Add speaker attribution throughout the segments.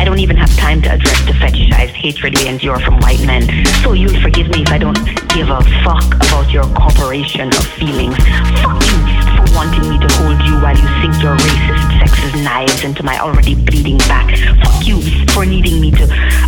Speaker 1: I don't even have time to address the fetishized hatred we endure from white men. So you'll forgive me if I don't give a fuck about your corporation of feelings. Fuck you for wanting me to hold you while you sink your racist sexist knives into my already bleeding back. Fuck you for needing me to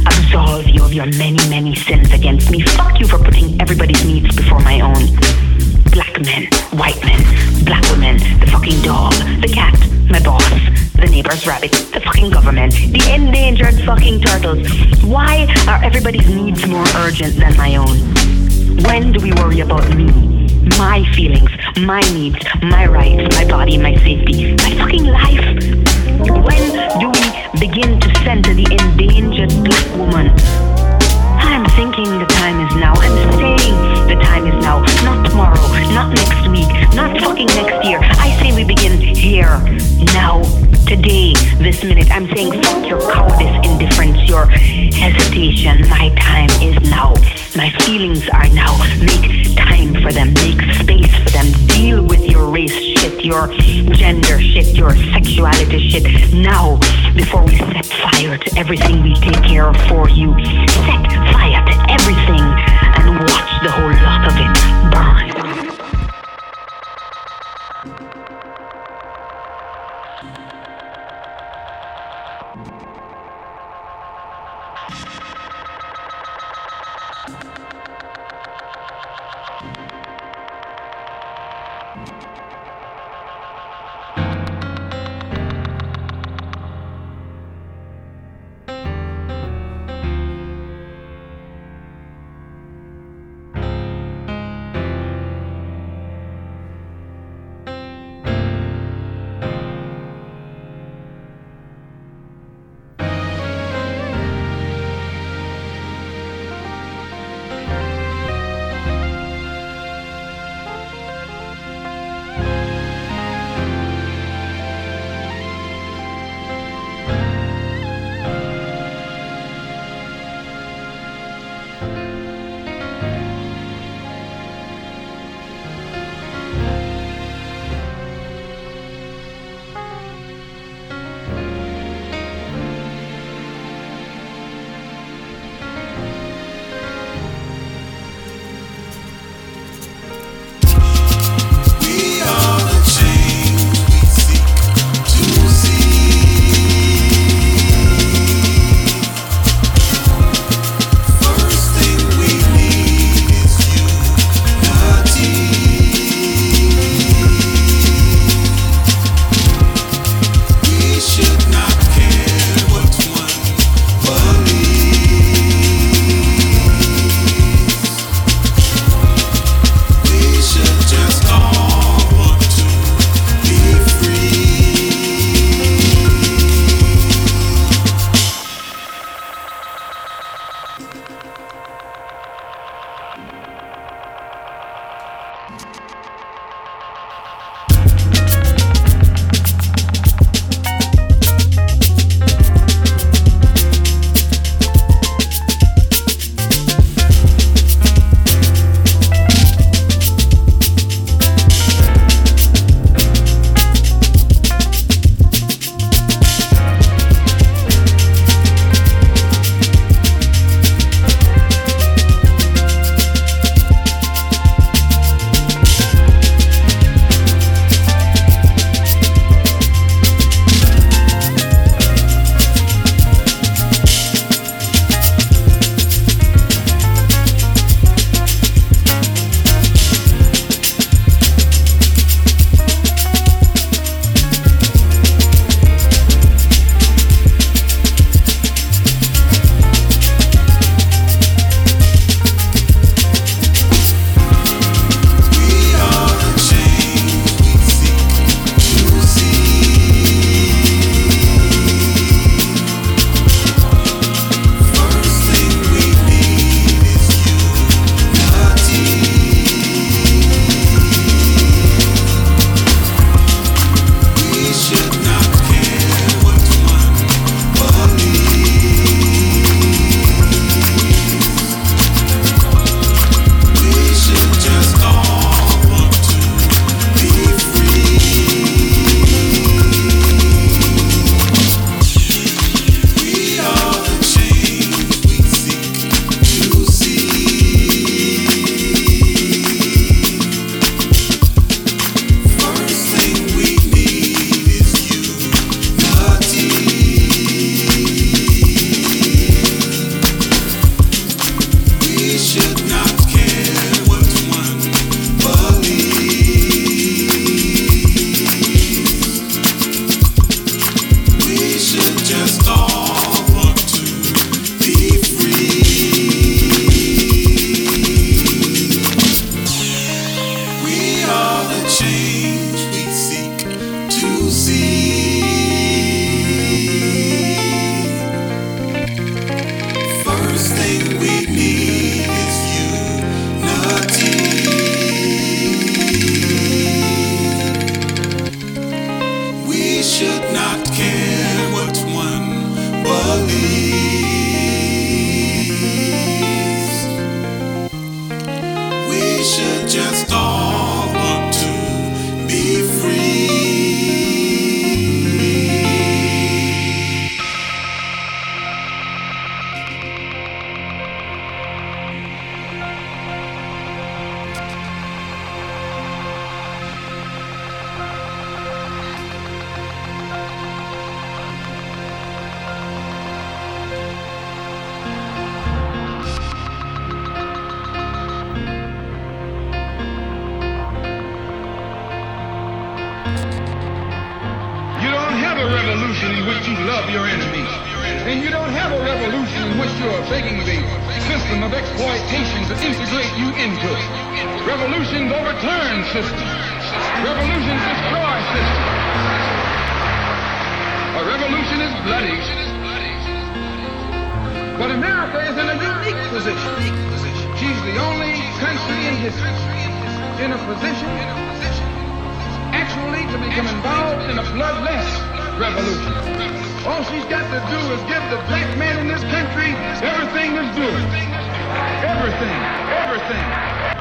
Speaker 1: absolve you of your many, many sins against me. Fuck you for putting everybody's needs before my own black men, white men, black women, the fucking dog, the cat, my boss, the neighbor's rabbit, the fucking government, the endangered fucking turtles. Why are everybody's needs more urgent than my own? When do we worry about me? My feelings, my needs, my rights, my body, my safety, my fucking life. When do we begin to center the endangered black woman? I'm thinking the time is now. I'm saying the time is now. Not tomorrow, not next week, not fucking next year. I say we begin here, now, today, this minute. I'm saying fuck your cowardice, indifference, your hesitation. My time is now. My feelings are now. Make time for them. Make space for them. Deal with your race shit, your gender shit, your sexuality shit now before we set fire to everything we take care of for you. Set fire to everything and watch the whole lot of it burn.
Speaker 2: less revolution. All she's got to do is give the black man in this country everything that's due. Everything, everything.
Speaker 3: everything.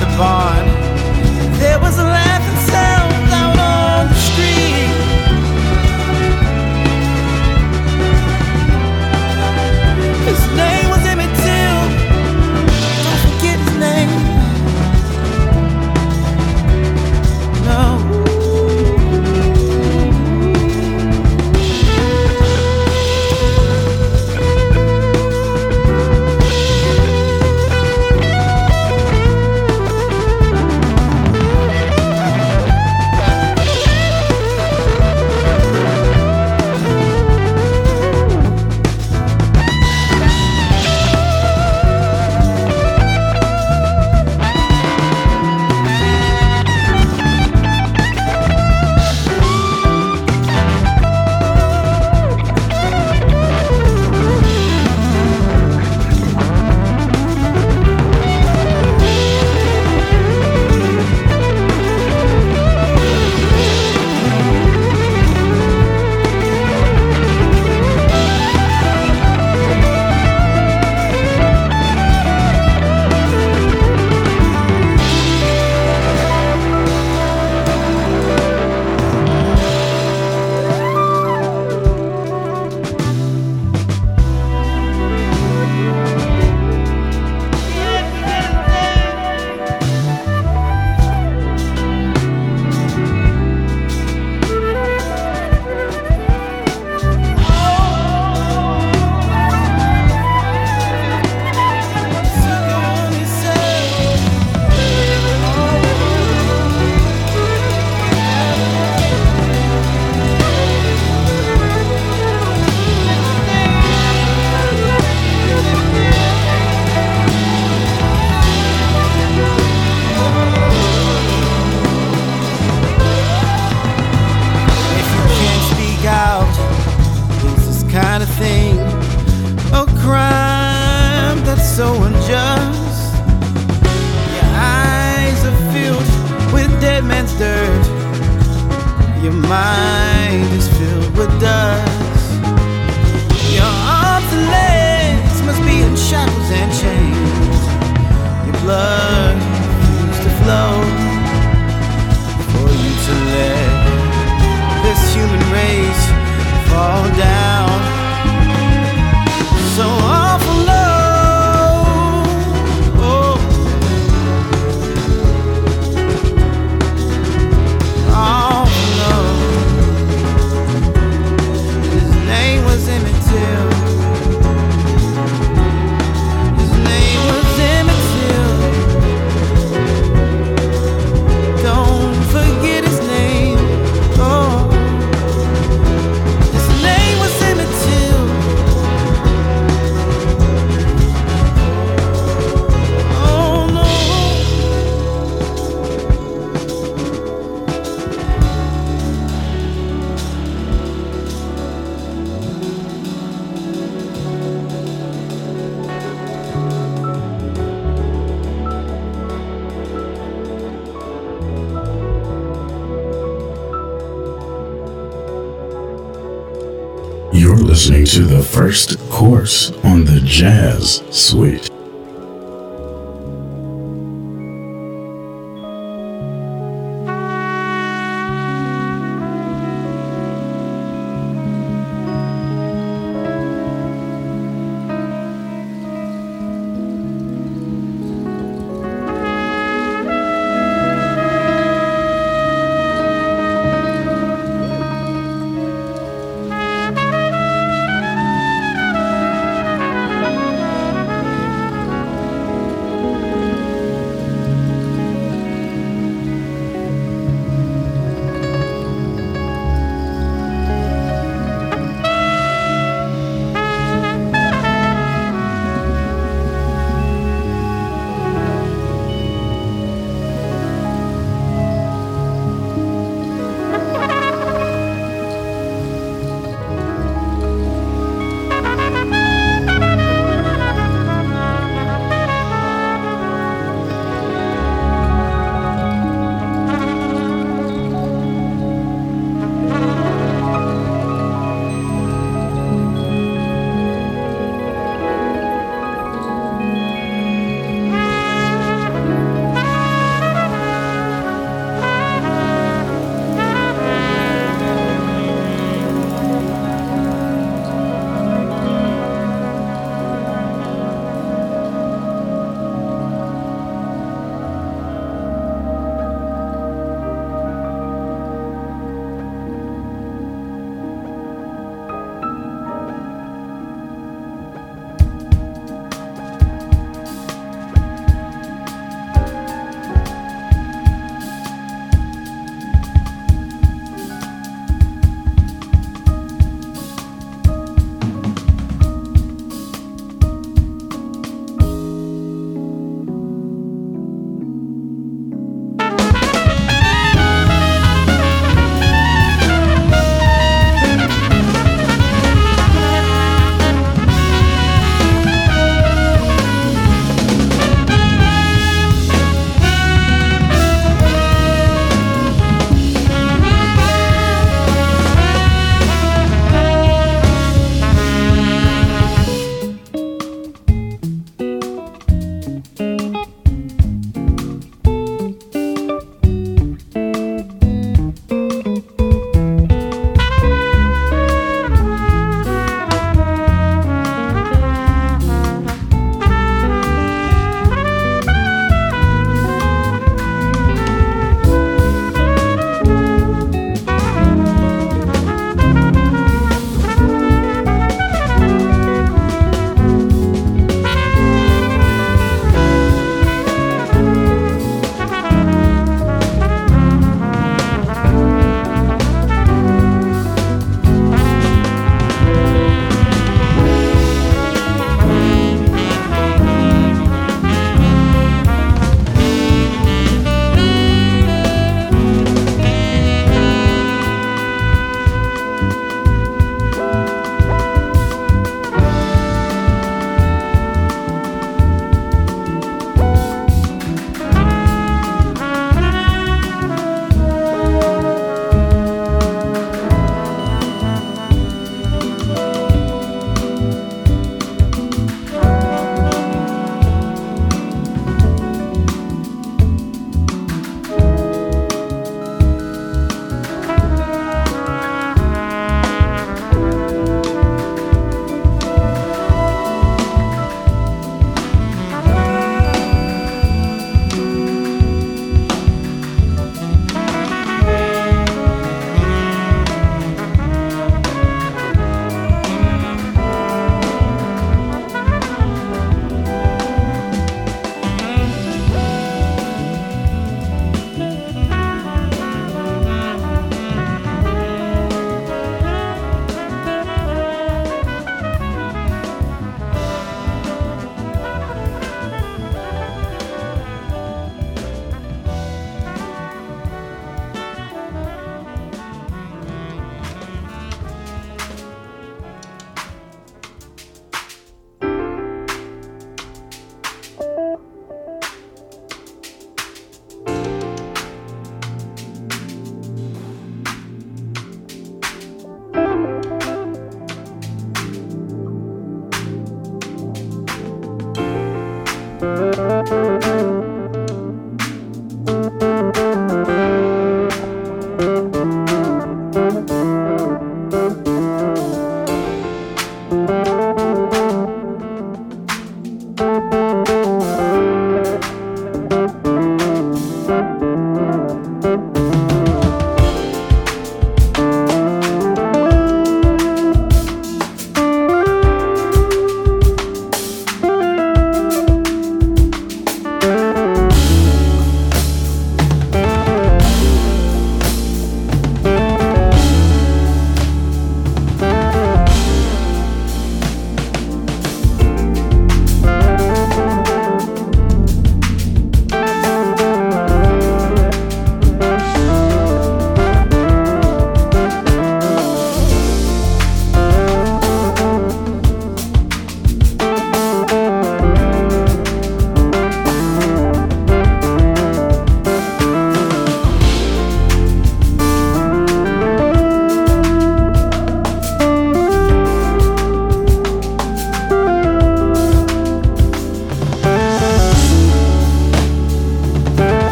Speaker 3: the bar. Jazz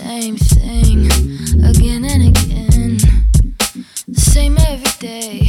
Speaker 4: same thing again and again. The same every day.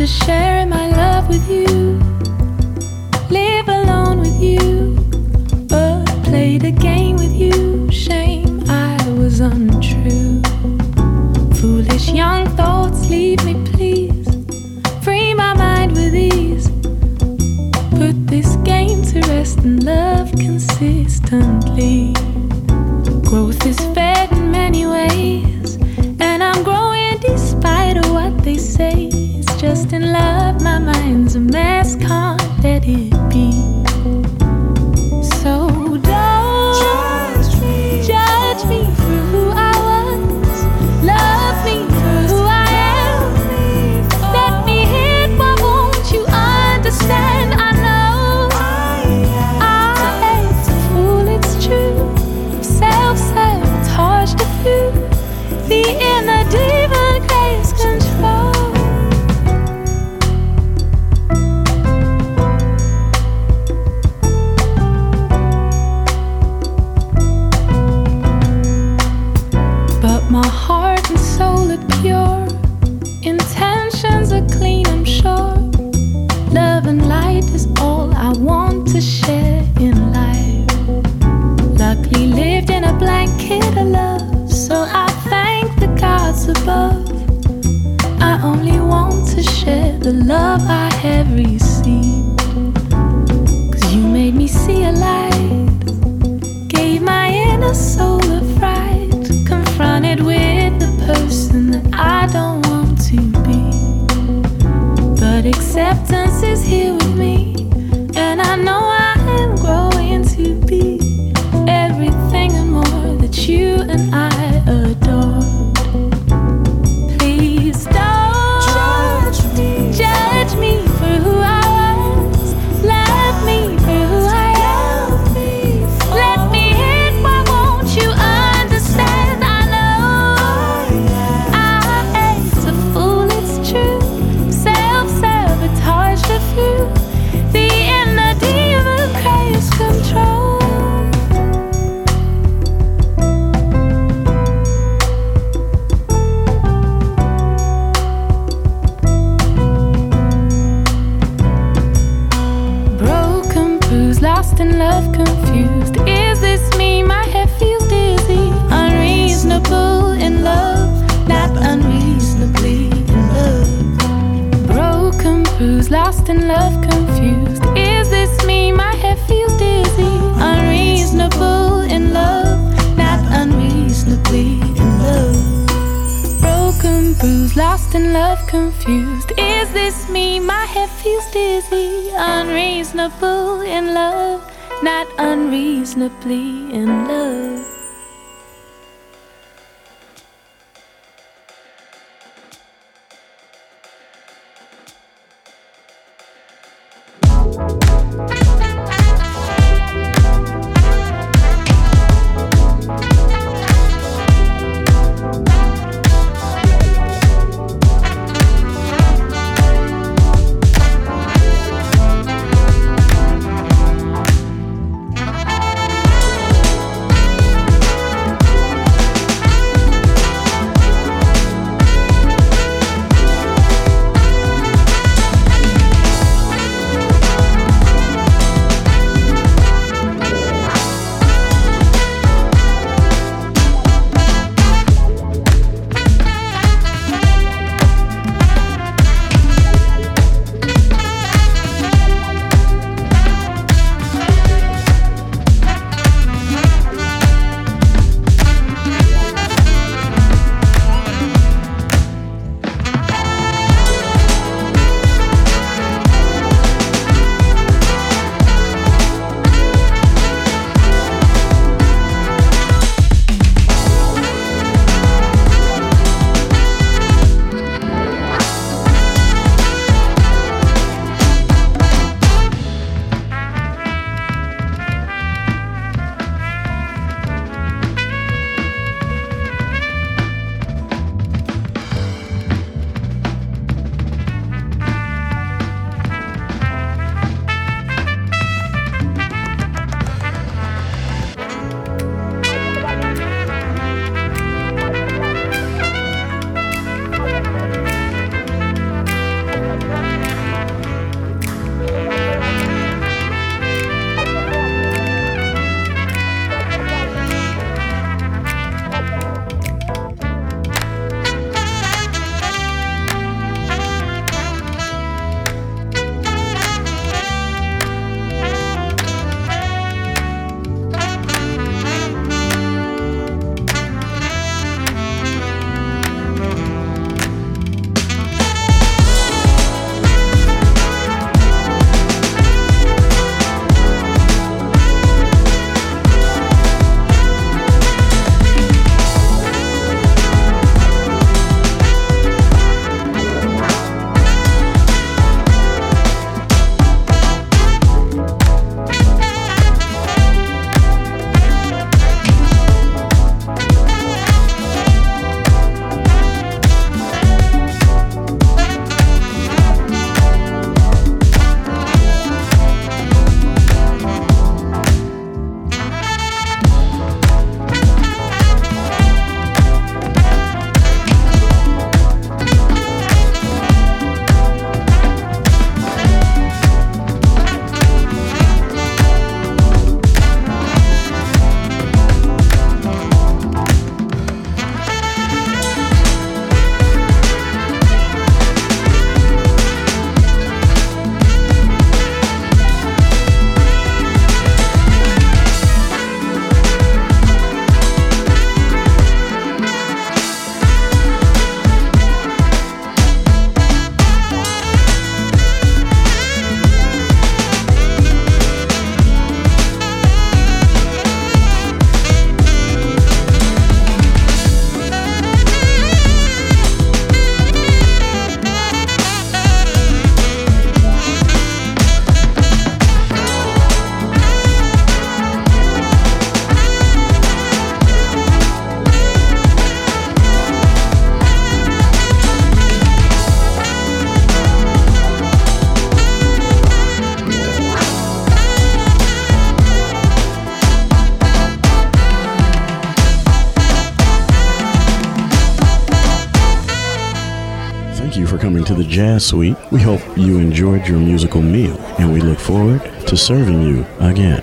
Speaker 5: to sharing my love with you, live alone with you, but play the game with you. Shame I was untrue. Foolish young thoughts, leave me, please. Free my mind with ease. Put this game to rest and love consistently.
Speaker 3: Jazz Suite. We hope you enjoyed your musical meal, and we look forward to serving you again.